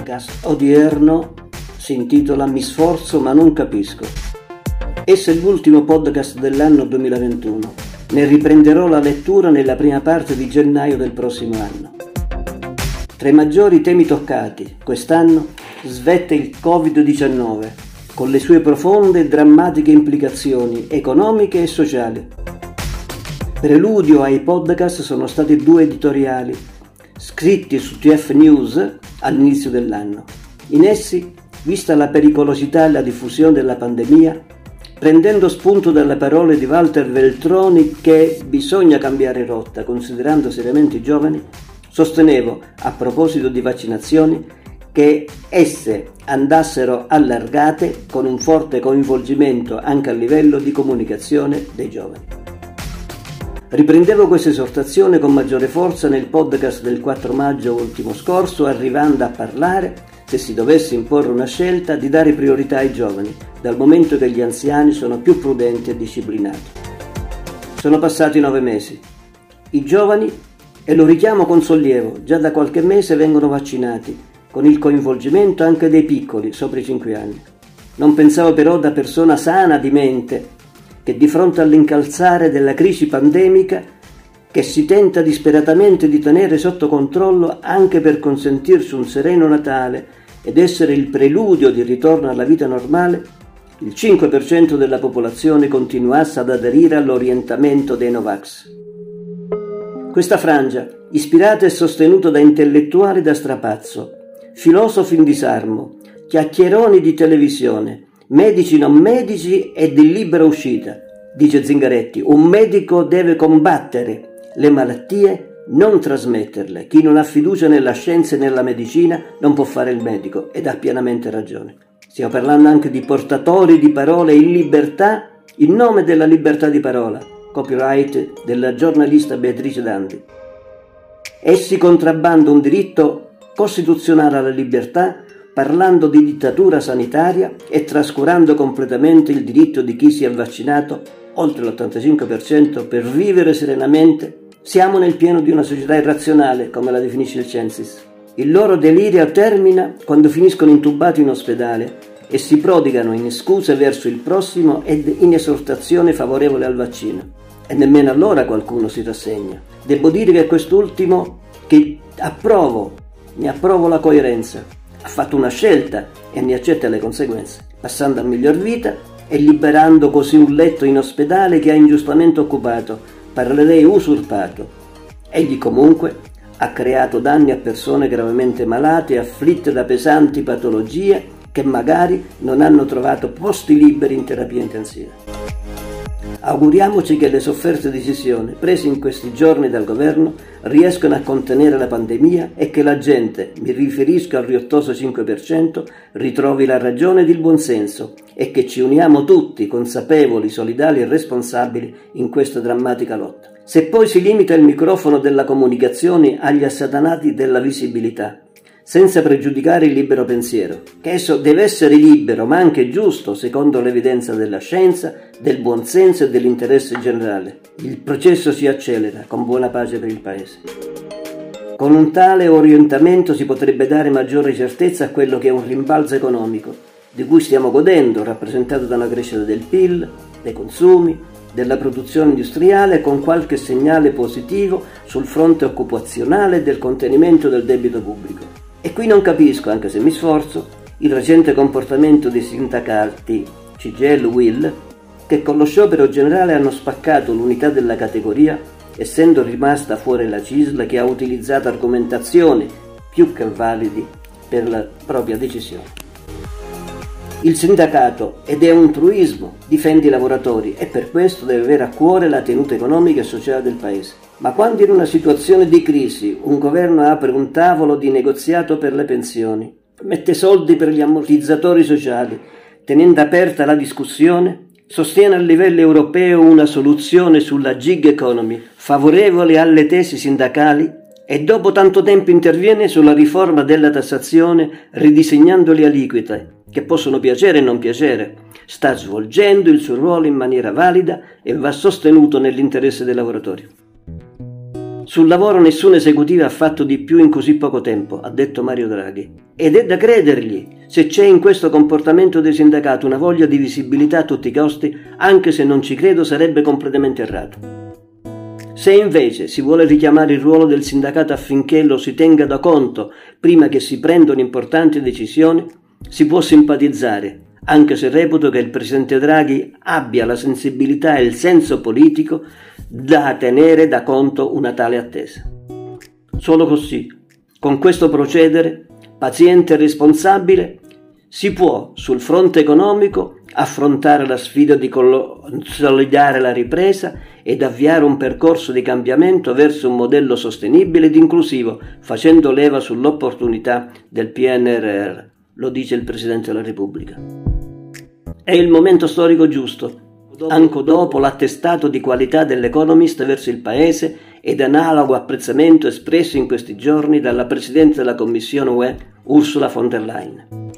podcast odierno si intitola Mi sforzo ma non capisco. Esso è l'ultimo podcast dell'anno 2021. Ne riprenderò la lettura nella prima parte di gennaio del prossimo anno. Tra i maggiori temi toccati quest'anno svette il Covid-19 con le sue profonde e drammatiche implicazioni economiche e sociali. Preludio ai podcast sono stati due editoriali scritti su TF News all'inizio dell'anno. In essi, vista la pericolosità e la diffusione della pandemia, prendendo spunto dalle parole di Walter Veltroni che bisogna cambiare rotta considerando seriamente i giovani, sostenevo, a proposito di vaccinazioni, che esse andassero allargate con un forte coinvolgimento anche a livello di comunicazione dei giovani. Riprendevo questa esortazione con maggiore forza nel podcast del 4 maggio ultimo scorso, arrivando a parlare, se si dovesse imporre una scelta, di dare priorità ai giovani, dal momento che gli anziani sono più prudenti e disciplinati. Sono passati nove mesi. I giovani, e lo richiamo con sollievo, già da qualche mese vengono vaccinati, con il coinvolgimento anche dei piccoli, sopra i 5 anni. Non pensavo però da persona sana di mente che di fronte all'incalzare della crisi pandemica che si tenta disperatamente di tenere sotto controllo anche per consentirsi un sereno Natale ed essere il preludio di ritorno alla vita normale, il 5% della popolazione continuasse ad aderire all'orientamento dei Novax. Questa frangia, ispirata e sostenuta da intellettuali da strapazzo, filosofi in disarmo, chiacchieroni di televisione, medici non medici e di libera uscita. Dice Zingaretti, un medico deve combattere le malattie, non trasmetterle. Chi non ha fiducia nella scienza e nella medicina non può fare il medico ed ha pienamente ragione. Stiamo parlando anche di portatori di parole in libertà in nome della libertà di parola, copyright della giornalista Beatrice Dandi. Essi contrabbando un diritto costituzionale alla libertà parlando di dittatura sanitaria e trascurando completamente il diritto di chi si è vaccinato, oltre l'85%, per vivere serenamente, siamo nel pieno di una società irrazionale, come la definisce il Censis. Il loro delirio termina quando finiscono intubati in ospedale e si prodigano in scuse verso il prossimo ed in esortazione favorevole al vaccino. E nemmeno allora qualcuno si rassegna. Devo dire che quest'ultimo, che approvo, ne approvo la coerenza, ha fatto una scelta e ne accetta le conseguenze, passando a miglior vita e liberando così un letto in ospedale che ha ingiustamente occupato, parlerei usurpato. Egli comunque ha creato danni a persone gravemente malate e afflitte da pesanti patologie che magari non hanno trovato posti liberi in terapia intensiva. Auguriamoci che le sofferte decisioni prese in questi giorni dal governo riescano a contenere la pandemia e che la gente, mi riferisco al riottoso 5%, ritrovi la ragione ed il buonsenso e che ci uniamo tutti consapevoli, solidali e responsabili in questa drammatica lotta. Se poi si limita il microfono della comunicazione agli assatanati della visibilità, senza pregiudicare il libero pensiero, che esso deve essere libero ma anche giusto secondo l'evidenza della scienza, del buonsenso e dell'interesse generale. Il processo si accelera con buona pace per il Paese. Con un tale orientamento si potrebbe dare maggiore certezza a quello che è un rimbalzo economico, di cui stiamo godendo, rappresentato da una crescita del PIL, dei consumi, della produzione industriale con qualche segnale positivo sul fronte occupazionale e del contenimento del debito pubblico. E qui non capisco, anche se mi sforzo, il recente comportamento dei sindacati CGL Will che con lo sciopero generale hanno spaccato l'unità della categoria essendo rimasta fuori la CISL che ha utilizzato argomentazioni più che validi per la propria decisione. Il sindacato, ed è un truismo, difende i lavoratori e per questo deve avere a cuore la tenuta economica e sociale del Paese. Ma quando in una situazione di crisi un governo apre un tavolo di negoziato per le pensioni, mette soldi per gli ammortizzatori sociali, tenendo aperta la discussione, sostiene a livello europeo una soluzione sulla gig economy favorevole alle tesi sindacali e dopo tanto tempo interviene sulla riforma della tassazione ridisegnando le aliquote che possono piacere e non piacere, sta svolgendo il suo ruolo in maniera valida e va sostenuto nell'interesse dei lavoratori. Sul lavoro nessun esecutivo ha fatto di più in così poco tempo, ha detto Mario Draghi. Ed è da credergli se c'è in questo comportamento dei sindacati una voglia di visibilità a tutti i costi, anche se non ci credo sarebbe completamente errato. Se invece si vuole richiamare il ruolo del sindacato affinché lo si tenga da conto prima che si prendano importanti decisioni, si può simpatizzare, anche se reputo che il presidente Draghi abbia la sensibilità e il senso politico da tenere da conto una tale attesa. Solo così, con questo procedere, paziente e responsabile, si può sul fronte economico affrontare la sfida di consolidare la ripresa ed avviare un percorso di cambiamento verso un modello sostenibile ed inclusivo, facendo leva sull'opportunità del PNRR, lo dice il Presidente della Repubblica. È il momento storico giusto, anche dopo l'attestato di qualità dell'Economist verso il Paese ed analogo apprezzamento espresso in questi giorni dalla Presidente della Commissione UE, Ursula von der Leyen.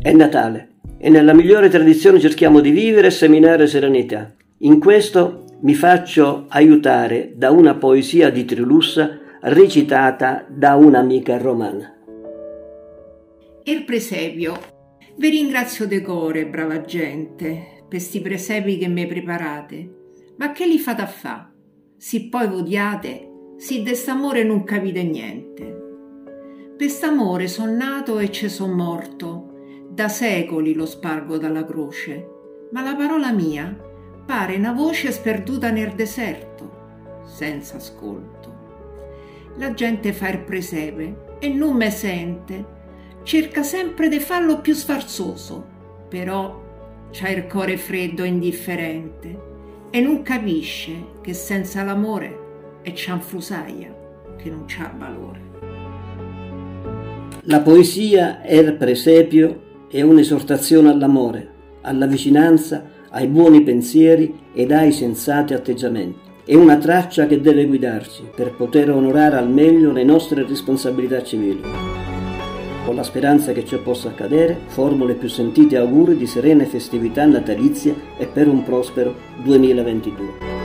È Natale e nella migliore tradizione cerchiamo di vivere e seminare serenità. In questo mi faccio aiutare da una poesia di Trilussa recitata da un'amica romana. Il presepio. Vi ringrazio de core, brava gente, per sti presepi che mi preparate. Ma che li fate a fa? Si poi vodiate, si d'est'amore non capite niente. Per st'amore son nato e ce son morto, da secoli lo spargo dalla croce, ma la parola mia pare una voce sperduta nel deserto, senza ascolto. La gente fa il presepe e non me sente, cerca sempre di farlo più sfarzoso, però c'ha il cuore freddo e indifferente e non capisce che senza l'amore è cianfrusaia che non c'ha valore. La poesia il presepio è un'esortazione all'amore, alla vicinanza, ai buoni pensieri ed ai sensati atteggiamenti. È una traccia che deve guidarci per poter onorare al meglio le nostre responsabilità civili. Con la speranza che ciò possa accadere, formulo i più sentiti auguri di serene festività natalizie e per un prospero 2022.